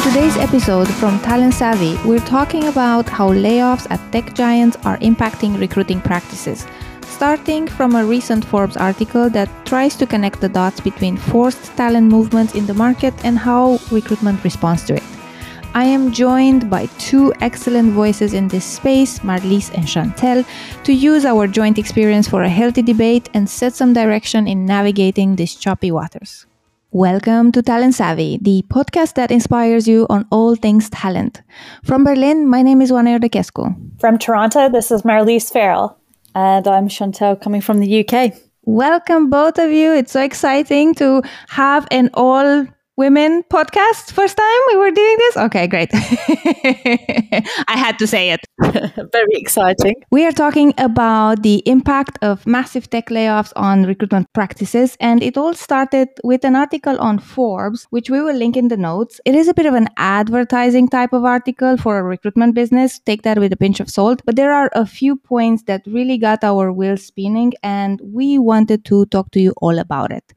In today's episode from Talent Savvy, we're talking about how layoffs at tech giants are impacting recruiting practices, starting from a recent Forbes article that tries to connect the dots between forced talent movements in the market and how recruitment responds to it. I am joined by two excellent voices in this space, Marlise and Chantel, to use our joint experience for a healthy debate and set some direction in navigating these choppy waters. Welcome to Talent Savvy, the podcast that inspires you on all things talent. From Berlin, my name is Juana Ardechescu. From Toronto, this is Marlise Farrell. And I'm Chantel coming from the UK. Welcome, both of you. It's so exciting to have an all women podcast first time we were doing this? Okay great. I had to say it. Very exciting. We are talking about the impact of massive tech layoffs on recruitment practices and it all started with an article on forbes which we will link in the notes. It is a bit of an advertising type of article for a recruitment business. Take that with a pinch of salt. But there are a few points that really got our wheels spinning and we wanted to talk to you all about it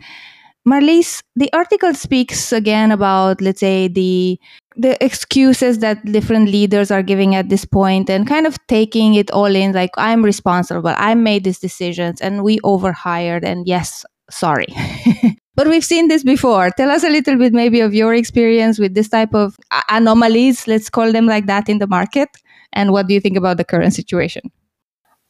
Marlise, the article speaks again about, let's say, the the excuses that different leaders are giving at this point and kind of taking it all in like I'm responsible, I made these decisions and we overhired and yes, sorry. but we've seen this before. Tell us a little bit maybe of your experience with this type of anomalies, let's call them like that in the market and what do you think about the current situation?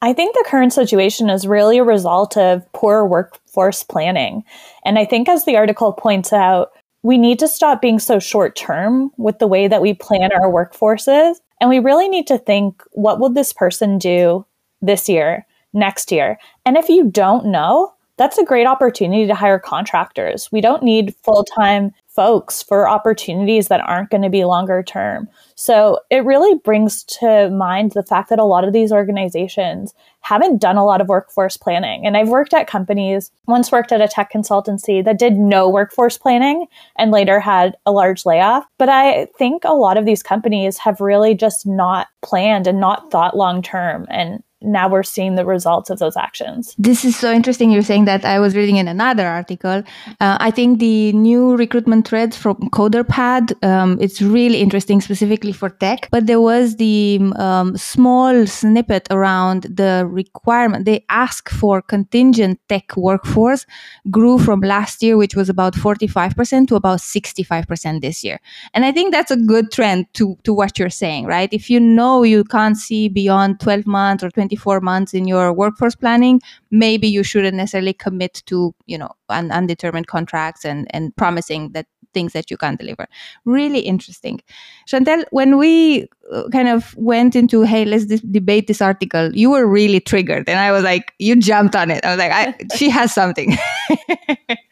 I think the current situation is really a result of poor workforce planning. And I think, as the article points out, we need to stop being so short term with the way that we plan our workforces. And we really need to think what will this person do this year, next year? And if you don't know, that's a great opportunity to hire contractors. We don't need full time folks for opportunities that aren't going to be longer term. So it really brings to mind the fact that a lot of these organizations haven't done a lot of workforce planning. And I've worked at companies, once worked at a tech consultancy that did no workforce planning and later had a large layoff. But I think a lot of these companies have really just not planned and not thought long term. And now we're seeing the results of those actions. This is so interesting. You're saying that I was reading in another article. Uh, I think the new recruitment threads from CoderPad, um, it's really interesting specifically for tech, but there was the um, small snippet around the requirement. They ask for contingent tech workforce grew from last year, which was about 45% to about 65% this year. And I think that's a good trend to, to what you're saying, right? If you know you can't see beyond 12 months or 24 months in your workforce planning, maybe you shouldn't necessarily commit to, you know, un- undetermined contracts and, and promising that things that you can't deliver. Really interesting. Chantel, when we uh, kind of went into, hey, let's debate this article, you were really triggered. And I was like, you jumped on it. I was like, I, she has something.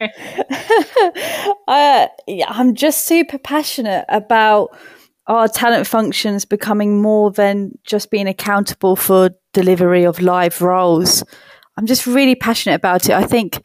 uh, yeah, I'm just super passionate about our talent functions becoming more than just being accountable for delivery of live roles. I'm just really passionate about it. I think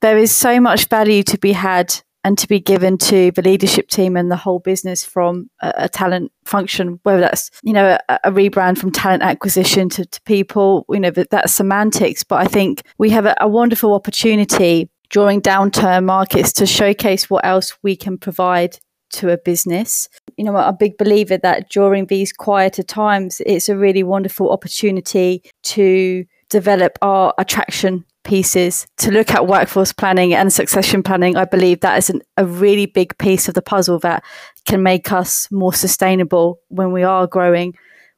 there is so much value to be had and to be given to the leadership team and the whole business from a, a talent function, whether that's, you know, a, a rebrand from talent acquisition to, to people, you know, that, that's semantics. But I think we have a, a wonderful opportunity during downturn markets to showcase what else we can provide to a business. You know, I'm a big believer that during these quieter times, it's a really wonderful opportunity to develop our attraction pieces to look at workforce planning and succession planning. I believe that is an, a really big piece of the puzzle that can make us more sustainable when we are growing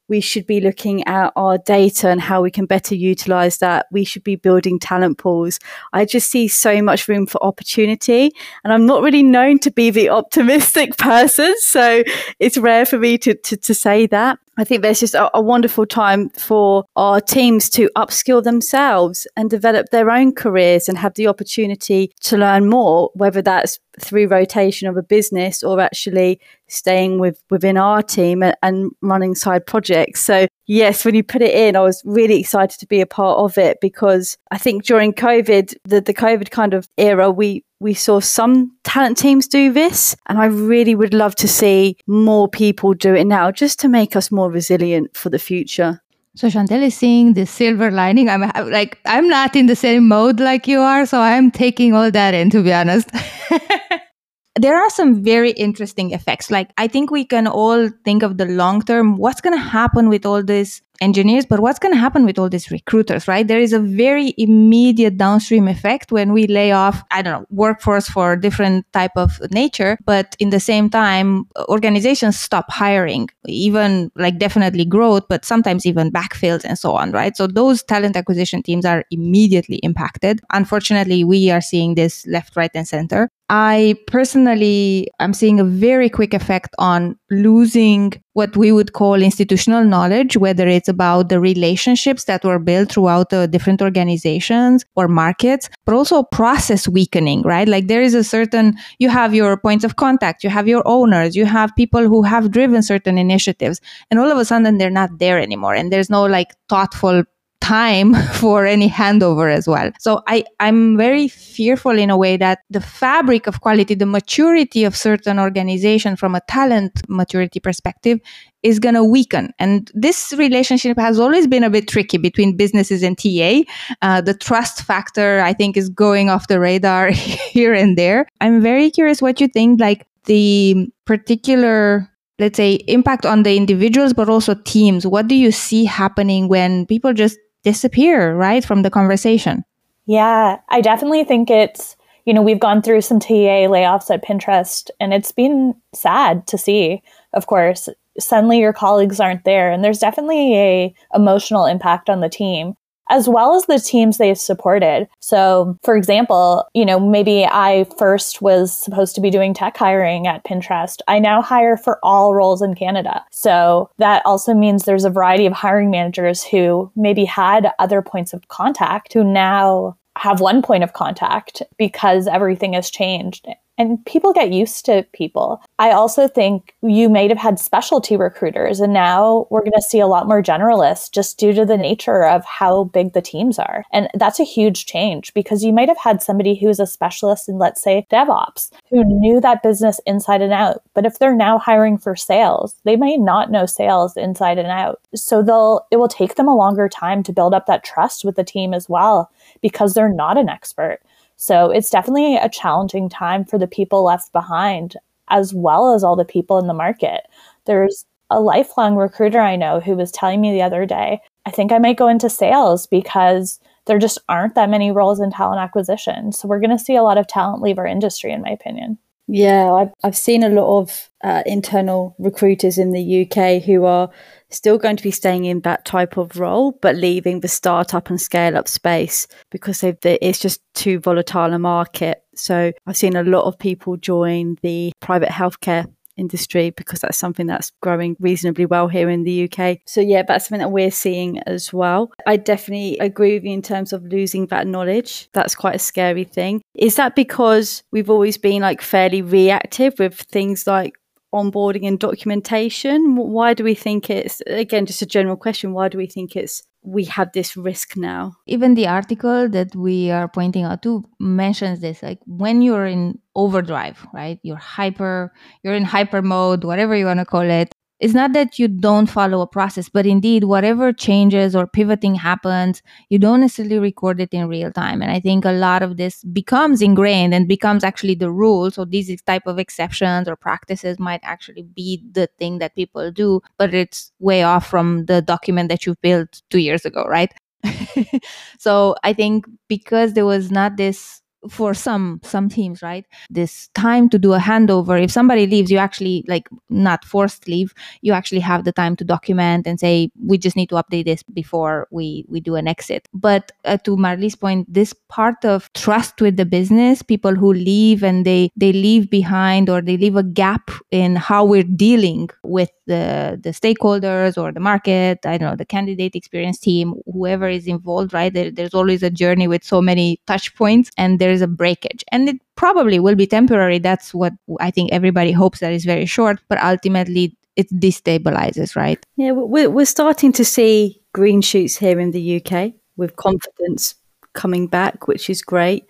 we should be looking at our data and how we can better utilize that. We should be building talent pools. I just see so much room for opportunity. And I'm not really known to be the optimistic person. So it's rare for me to, to, to say that. I think there's just a, a, wonderful time for our teams to upskill themselves and develop their own careers and have the opportunity to learn more, whether that's through rotation of a business or actually staying with within our team and, and running side projects. So yes, when you put it in, I was really excited to be a part of it because I think during COVID, the, the COVID kind of era, we we saw some talent teams do this, and I really would love to see more people do it now just to make us more resilient for the future. So Chantel is seeing the silver lining. I'm like, I'm not in the same mode like you are, so I'm taking all that in, to be honest. there are some very interesting effects. Like, I think we can all think of the long term. What's going to happen with all this engineers but what's going to happen with all these recruiters right? There is a very immediate downstream effect when we lay off i don't know workforce for different type of nature but in the same time organizations stop hiring even like definitely growth but sometimes even backfills and so on right? So those talent acquisition teams are immediately impacted. Unfortunately we are seeing this left right and center. I personally am seeing a very quick effect on losing what we would call institutional knowledge, whether it's about the relationships that were built throughout the different organizations or markets, but also process weakening, right? Like there is a certain, you have your points of contact, you have your owners, you have people who have driven certain initiatives, and all of a sudden they're not there anymore. And there's no like thoughtful time for any handover as well. So I, I'm very fearful in a way that the fabric of quality, the maturity of certain organization from a talent maturity perspective is going to weaken. And this relationship has always been a bit tricky between businesses and TA. Uh, the trust factor, I think, is going off the radar here and there. I'm very curious what you think, like the particular let's say impact on the individuals but also teams what do you see happening when people just disappear, right, from the conversation. Yeah, I definitely think it's, you know, we've gone through some TA layoffs at Pinterest and it's been sad to see, of course. Suddenly your colleagues aren't there and there's definitely a emotional impact on the team as well as the teams they've supported. So, for example, you know, maybe I first was supposed to be doing tech hiring at Pinterest. I now hire for all roles in Canada. So, that also means there's a variety of hiring managers who maybe had other points of contact who now have one point of contact because everything has changed and people get used to people. I also think you might have had specialty recruiters, and now we're going to see a lot more generalists just due to the nature of how big the teams are. And that's a huge change because you might have had somebody who's a specialist in, let's say, DevOps, who knew that business inside and out. But if they're now hiring for sales, they may not know sales inside and out. So they'll, it will take them a longer time to build up that trust with the team as well because they're not an expert. So it's definitely a challenging time for the people left behind, as well as all the people in the market. There's a lifelong recruiter I know who was telling me the other day, I think I might go into sales because there just aren't that many roles in talent acquisition. So we're going to see a lot of talent leave our industry, in my opinion. Yeah, I've, I've seen a lot of uh, internal recruiters in the UK who are still going to be staying in that type of role, but leaving the startup and scale up space because it's just too volatile a market. So I've seen a lot of people join the private healthcare industry because that's something that's growing reasonably well here in the UK. So yeah, that's something that we're seeing as well. I definitely agree with you in terms of losing that knowledge. That's quite a scary thing. Is that because we've always been like fairly reactive with things like onboarding and documentation? Why do we think it's, again, just a general question, why do we think it's we have this risk now? Even the article that we are pointing out to mentions this like when you're in overdrive, right? You're hyper, you're in hyper mode, whatever you want to call it it's not that you don't follow a process, but indeed, whatever changes or pivoting happens, you don't necessarily record it in real time. And I think a lot of this becomes ingrained and becomes actually the rule. So these type of exceptions or practices might actually be the thing that people do, but it's way off from the document that you built two years ago, right? so I think because there was not this for some some teams right? This time to do a handover if somebody leaves you actually like not forced leave you actually have the time to document and say we just need to update this before we we do an exit. But uh, to marlie's point this part of trust with the business people who leave and they they leave behind or they leave a gap in how we're dealing with the the stakeholders or the market i don't know the candidate experience team whoever is involved right? There, there's always a journey with so many touch points and there's a breakage. And it probably will be temporary. That's what i think everybody hopes that is very short but ultimately it destabilizes right? Yeah we're, we're starting to see green shoots here in the uk with confidence coming back which is great.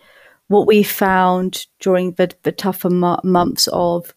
What we found during the, the tougher months of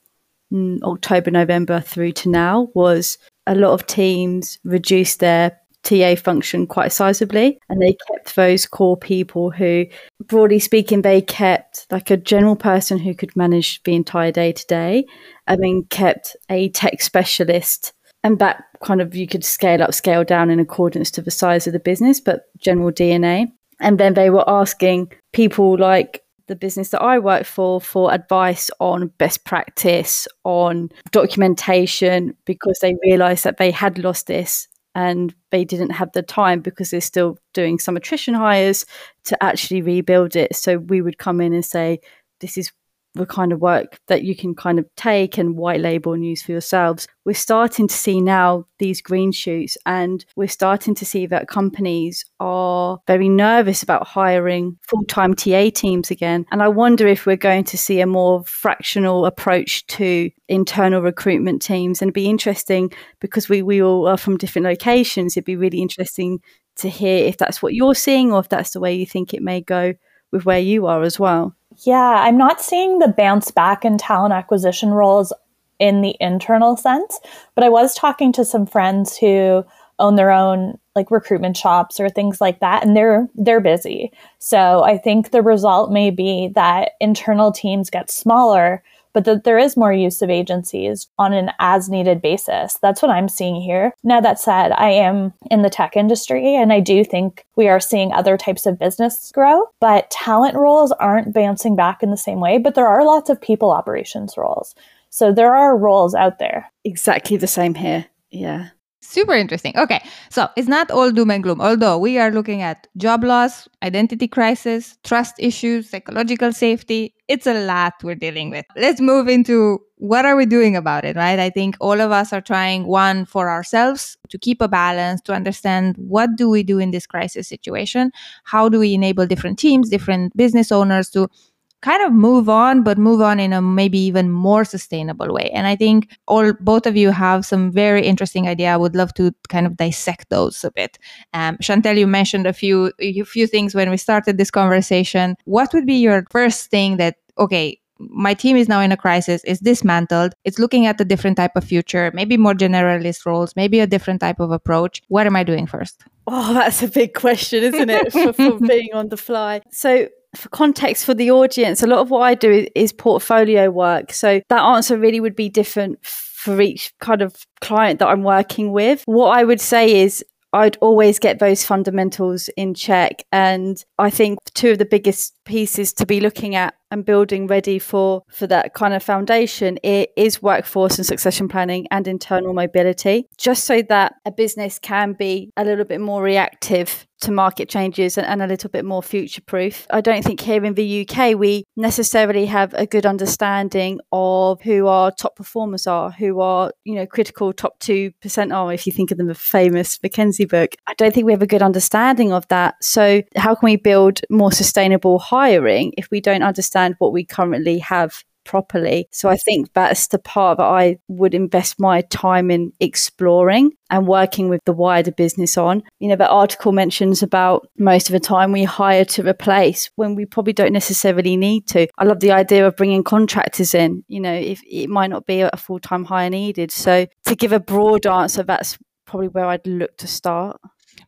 October, November through to now was a lot of teams reduced their TA function quite sizably and they kept those core people who, broadly speaking, they kept like a general person who could manage the entire day to day and then kept a tech specialist and that kind of you could scale up, scale down in accordance to the size of the business, but general DNA. And then they were asking people like the business that I work for for advice on best practice, on documentation, because they realized that they had lost this and they didn't have the time because they're still doing some attrition hires to actually rebuild it. So we would come in and say, this is the kind of work that you can kind of take and white label and use for yourselves. We're starting to see now these green shoots, and we're starting to see that companies are very nervous about hiring full time TA teams again. And I wonder if we're going to see a more fractional approach to internal recruitment teams. And it'd be interesting because we, we all are from different locations. It'd be really interesting to hear if that's what you're seeing or if that's the way you think it may go with where you are as well. Yeah, I'm not seeing the bounce back in talent acquisition roles in the internal sense, but I was talking to some friends who own their own like recruitment shops or things like that and they're they're busy. So I think the result may be that internal teams get smaller but that there is more use of agencies on an as needed basis. That's what I'm seeing here. Now, that said, I am in the tech industry and I do think we are seeing other types of business grow, but talent roles aren't bouncing back in the same way, but there are lots of people operations roles. So there are roles out there. Exactly the same here. Yeah. Super interesting. Okay, so it's not all doom and gloom, although we are looking at job loss, identity crisis, trust issues, psychological safety. It's a lot we're dealing with. Let's move into what are we doing about it, right? I think all of us are trying one for ourselves to keep a balance, to understand what do we do in this crisis situation? How do we enable different teams, different business owners to kind of move on, but move on in a maybe even more sustainable way. And I think all both of you have some very interesting idea. I would love to kind of dissect those a bit. Um, Chantel, you mentioned a few a few things when we started this conversation. What would be your first thing that okay? My team is now in a crisis, is dismantled. It's looking at a different type of future, maybe more generalist roles, maybe a different type of approach. What am I doing first? Oh, that's a big question, isn't it, for, for being on the fly? So, for context for the audience, a lot of what I do is, portfolio work. So that answer really would be different for each kind of client that I'm working with. What I would say is I'd always get those fundamentals in check. And I think two of the biggest pieces to be looking at and building ready for for that kind of foundation it is workforce and succession planning and internal mobility just so that a business can be a little bit more reactive to market changes and, and a little bit more future proof. I don't think here in the UK we necessarily have a good understanding of who our top performers are, who are, you know, critical top 2% are, if you think of them, a famous McKinsey book. I don't think we have a good understanding of that. So, how can we build more sustainable hiring if we don't understand what we currently have properly. So I think that's the part that I would invest my time in exploring and working with the wider business on. You know, the article mentions about most of the time we hire to replace when we probably don't necessarily need to. I love the idea of bringing contractors in, you know, if it might not be a full time hire needed. So to give a broad answer, that's probably where I'd look to start.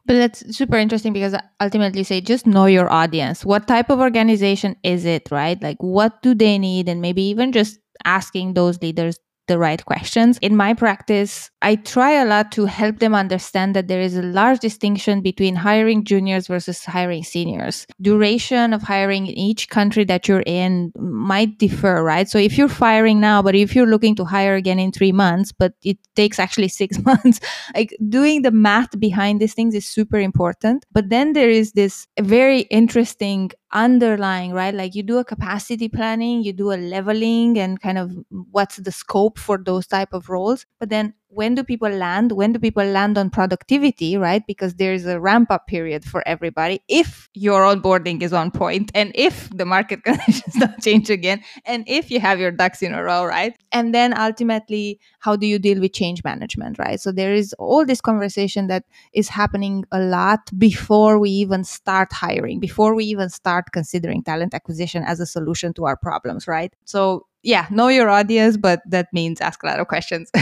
But that's super interesting because ultimately say just know your audience. What type of organization is it, right? Like what do they need and maybe even just asking those leaders the right questions. In my practice, I try a lot to help them understand that there is a large distinction between hiring juniors versus hiring seniors. Duration of hiring in each country that you're in might differ, right? So if you're firing now, but if you're looking to hire again in three months, but it takes actually six months, like doing the math behind these things is super important. But then there is this very interesting underlying, right? Like you do a capacity planning, you do a leveling and kind of what's the scope for those type of roles. But then when do people land? When do people land on productivity, right? Because there's a ramp up period for everybody. If your onboarding is on point and if the market conditions don't change again and if you have your ducks in a row, right? And then ultimately, how do you deal with change management, right? So there is all this conversation that is happening a lot before we even start hiring, before we even start considering talent acquisition as a solution to our problems, right? So yeah, know your audience, but that means ask a lot of questions.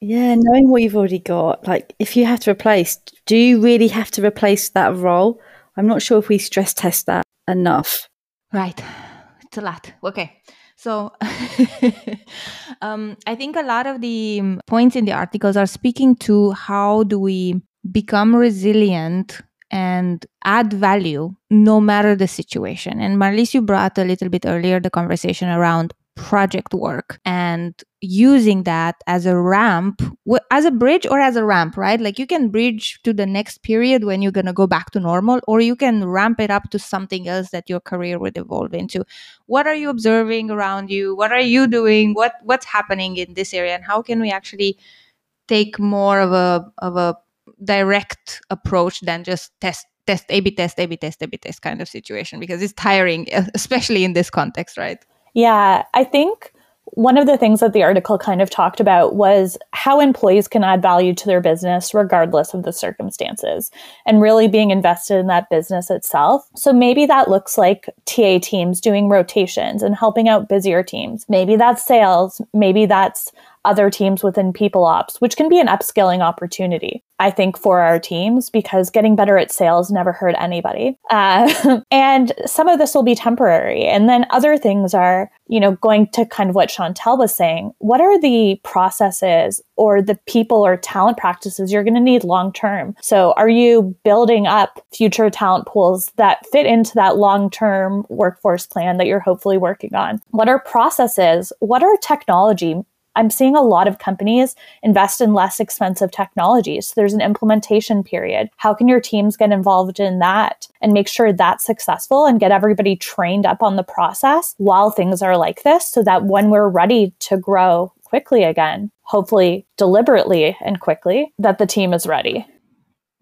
Yeah, knowing what you've already got, like if you have to replace, do you really have to replace that role? I'm not sure if we stress test that enough. Right. It's a lot. Okay. So um, I think a lot of the um, points in the articles are speaking to how do we become resilient and add value no matter the situation. And Marlies, you brought a little bit earlier the conversation around project work and using that as a ramp as a bridge or as a ramp right? Like you can bridge to the next period when you're going to go back to normal or you can ramp it up to something else that your career would evolve into. What are you observing around you? What are you doing? What what's happening in this area? And how can we actually take more of a of a direct approach than just test test a b test a b test a b test kind of situation because it's tiring especially in this context right yeah, I think one of the things that the article kind of talked about was how employees can add value to their business regardless of the circumstances and really being invested in that business itself. So maybe that looks like TA teams doing rotations and helping out busier teams. Maybe that's sales. Maybe that's other teams within people ops, which can be an upskilling opportunity, I think, for our teams because getting better at sales never hurt anybody. Uh, and some of this will be temporary. And then other things are, you know, going to kind of what Chantel was saying. What are the processes or the people or talent practices you're going to need long term? So are you building up future talent pools that fit into that long term workforce plan that you're hopefully working on? What are processes? What are technology I'm seeing a lot of companies invest in less expensive technologies. So there's an implementation period. How can your teams get involved in that and make sure that's successful and get everybody trained up on the process while things are like this so that when we're ready to grow quickly again, hopefully deliberately and quickly, that the team is ready.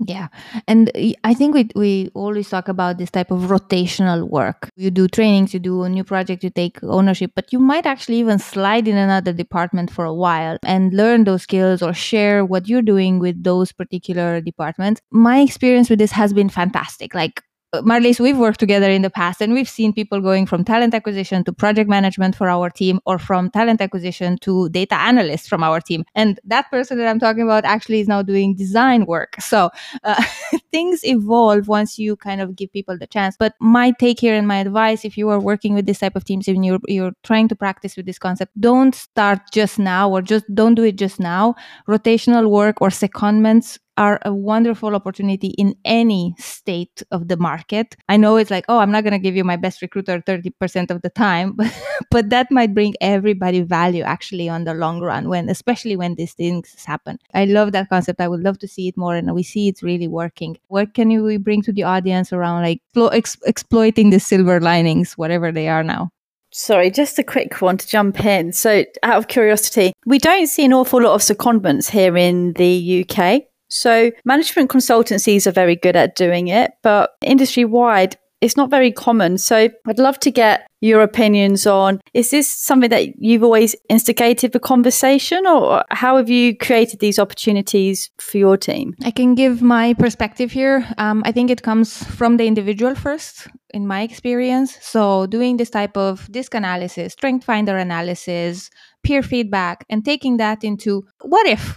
Yeah. And I think we, we always talk about this type of rotational work. You do trainings, you do a new project, you take ownership, but you might actually even slide in another department for a while and learn those skills or share what you're doing with those particular departments. My experience with this has been fantastic. Like Marlies, we've worked together in the past and we've seen people going from talent acquisition to project management for our team or from talent acquisition to data analyst from our team. And that person that I'm talking about actually is now doing design work. So uh, things evolve once you kind of give people the chance. But my take here and my advice, if you are working with this type of teams, and you're, you're trying to practice with this concept, don't start just now or just don't do it just now. Rotational work or secondments are a wonderful opportunity in any state of the market. I know it's like, oh, I'm not going to give you my best recruiter 30% of the time, but, but that might bring everybody value actually on the long run when, especially when these things happen. I love that concept. I would love to see it more and we see it's really working. What can we bring to the audience around like ex- exploiting the silver linings, whatever they are now? Sorry, just a quick one to jump in. So, out of curiosity, we don't see an awful lot of secondments here in the UK. So, management consultancies are very good at doing it, but industry wide, it's not very common. So, I'd love to get your opinions on is this something that you've always instigated the conversation, or how have you created these opportunities for your team? I can give my perspective here. Um, I think it comes from the individual first, in my experience. So, doing this type of disc analysis, strength finder analysis, peer feedback, and taking that into what if?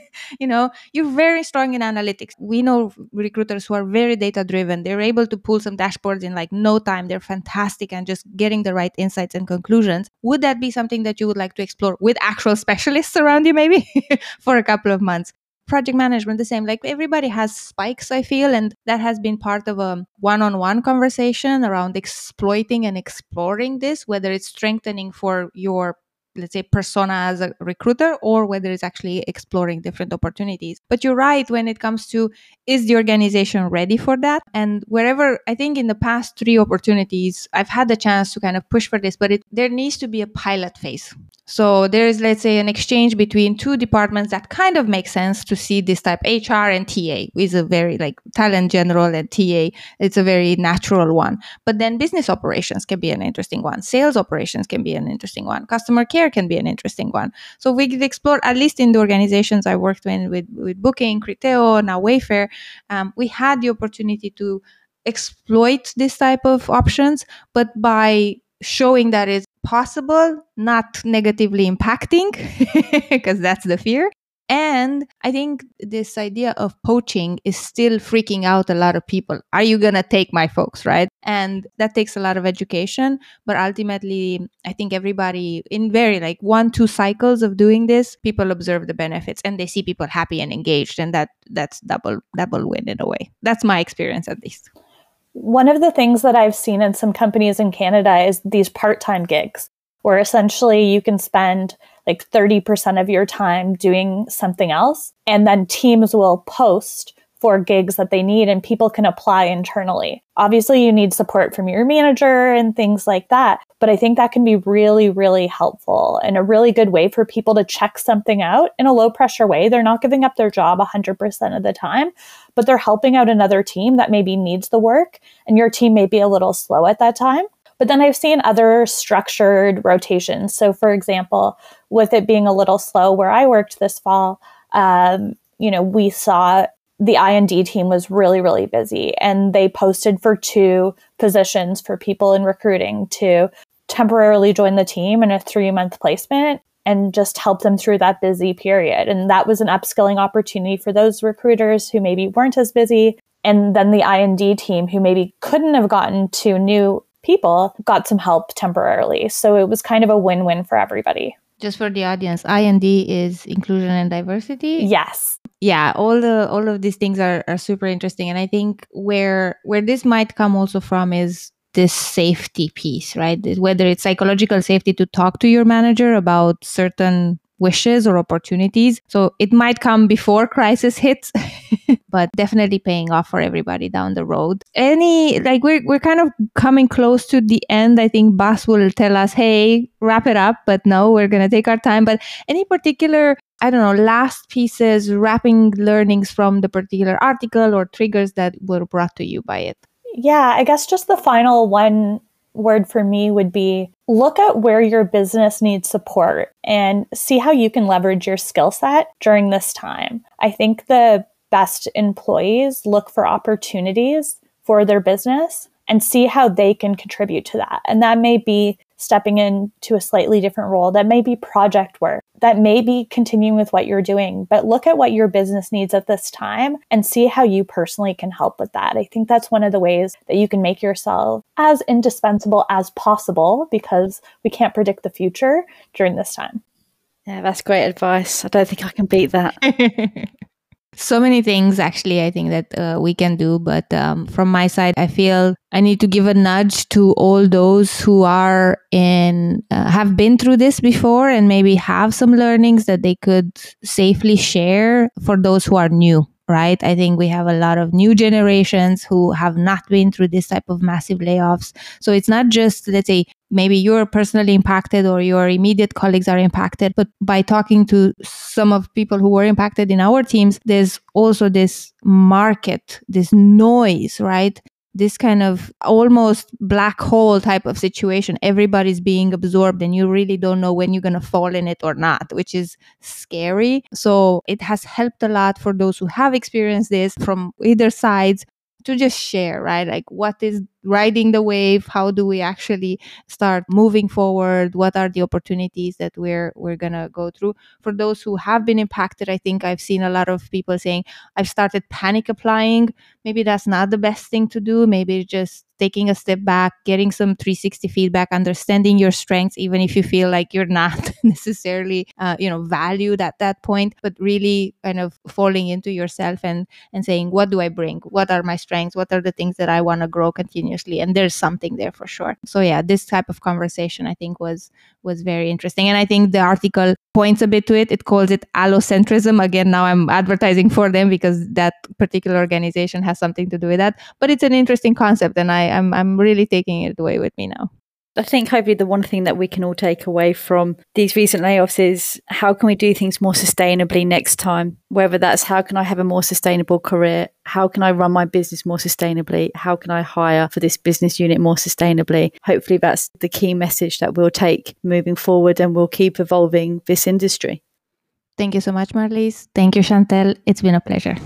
you know you're very strong in analytics. We know recruiters who are very data driven they're able to pull some dashboards in like no time. They're fantastic and just getting the right insights and conclusions. Would that be something that you would like to explore with actual specialists around you maybe for a couple of months? Project management the same. Like everybody has spikes i feel and that has been part of a one-on-one conversation around exploiting and exploring this whether it's strengthening for your let's say persona as a recruiter or whether it's actually exploring different opportunities but you're right when it comes to is the organization ready for that and wherever i think in the past three opportunities i've had the chance to kind of push for this but it, there needs to be a pilot phase so there is, let's say, an exchange between two departments that kind of makes sense to see this type. HR and TA is a very like talent general and TA. It's a very natural one. But then business operations can be an interesting one. Sales operations can be an interesting one. Customer care can be an interesting one. So we could explore, at least in the organizations I worked in with, with Booking, Criteo, now Wayfair, um, we had the opportunity to exploit this type of options, but by showing that it's possible, not negatively impacting, because that's the fear, And I think this idea of poaching is still freaking out a lot of people. Are you going to take my folks, right? And that takes a lot of education. But ultimately, I think everybody in very like one, two cycles of doing this, people observe the benefits and they see people happy and engaged. And that that's double, double win in a way. That's my experience at least. One of the things that I've seen in some companies in Canada is these part time gigs where essentially you can spend like 30% of your time doing something else. And then teams will post for gigs that they need and people can apply internally. Obviously, you need support from your manager and things like that. But I think that can be really, really helpful and a really good way for people to check something out in a low pressure way. They're not giving up their job 100% of the time, but they're helping out another team that maybe needs the work and your team may be a little slow at that time. But then I've seen other structured rotations. So, for example, with it being a little slow where I worked this fall, um, you know, we saw the I&D team was really, really busy and they posted for two positions for people in recruiting to temporarily join the team in a three month placement and just help them through that busy period. And that was an upskilling opportunity for those recruiters who maybe weren't as busy. And then the I&D team who maybe couldn't have gotten to new people got some help temporarily. So it was kind of a win win for everybody. Just for the audience, I&D is inclusion and diversity. Yes. Yeah, all the all of these things are, are super interesting. And I think where where this might come also from is this safety piece, right? Whether it's psychological safety to talk to your manager about certain wishes or opportunities. So it might come before crisis hits, but definitely paying off for everybody down the road. Any like we're we're kind of coming close to the end. I think Bas will tell us, "Hey, wrap it up." But no, we're going to take our time. But any particular I don't know, last pieces, wrapping learnings from the particular article or triggers that were brought to you by it? Yeah, I guess just the final one word for me would be look at where your business needs support and see how you can leverage your skill set during this time. I think the best employees look for opportunities for their business and see how they can contribute to that. And that may be stepping into a slightly different role. That may be project work. That may be continuing with what you're doing, but look at what your business needs at this time and see how you personally can help with that. I think that's one of the ways that you can make yourself as indispensable as possible because we can't predict the future during this time. Yeah, that's great advice. I don't think I can beat that. so many things actually i think that uh, we can do but um, from my side i feel i need to give a nudge to all those who are in uh, have been through this before and maybe have some learnings that they could safely share for those who are new right? I think we have a lot of new generations who have not been through this type of massive layoffs. So it's not just, let's say, maybe you're personally impacted or your immediate colleagues are impacted, but by talking to some of people who were impacted in our teams, there's also this market, this noise, right? this kind of almost black hole type of situation. Everybody's being absorbed and you really don't know when you're going to fall in it or not, which is scary. So it has helped a lot for those who have experienced this from either sides to just share, right? Like what is riding the wave how do we actually start moving forward? What are the opportunities that we're we're going to go through? For those who have been impacted i think i've seen a lot of people saying i've started panic applying. Maybe that's not the best thing to do. Maybe just taking a step back getting some 360 feedback understanding your strengths even if you feel like you're not necessarily uh, you know valued at that point but really kind of falling into yourself and and saying what do i bring? What are my strengths? What are the things that i want to grow continuously continuously and there's something there for sure. So yeah this type of conversation i think was was very interesting. And i think the article points a bit to it. It calls it allocentrism. Again now i'm advertising for them because that particular organization has something to do with that. But it's an interesting concept and i i'm, I'm really taking it away with me now I think hopefully the one thing that we can all take away from these recent layoffs is how can we do things more sustainably next time? Whether that's how can I have a more sustainable career? How can I run my business more sustainably? How can I hire for this business unit more sustainably? Hopefully that's the key message that we'll take moving forward and we'll keep evolving this industry. Thank you so much, Marlies. Thank you, Chantel. It's been a pleasure.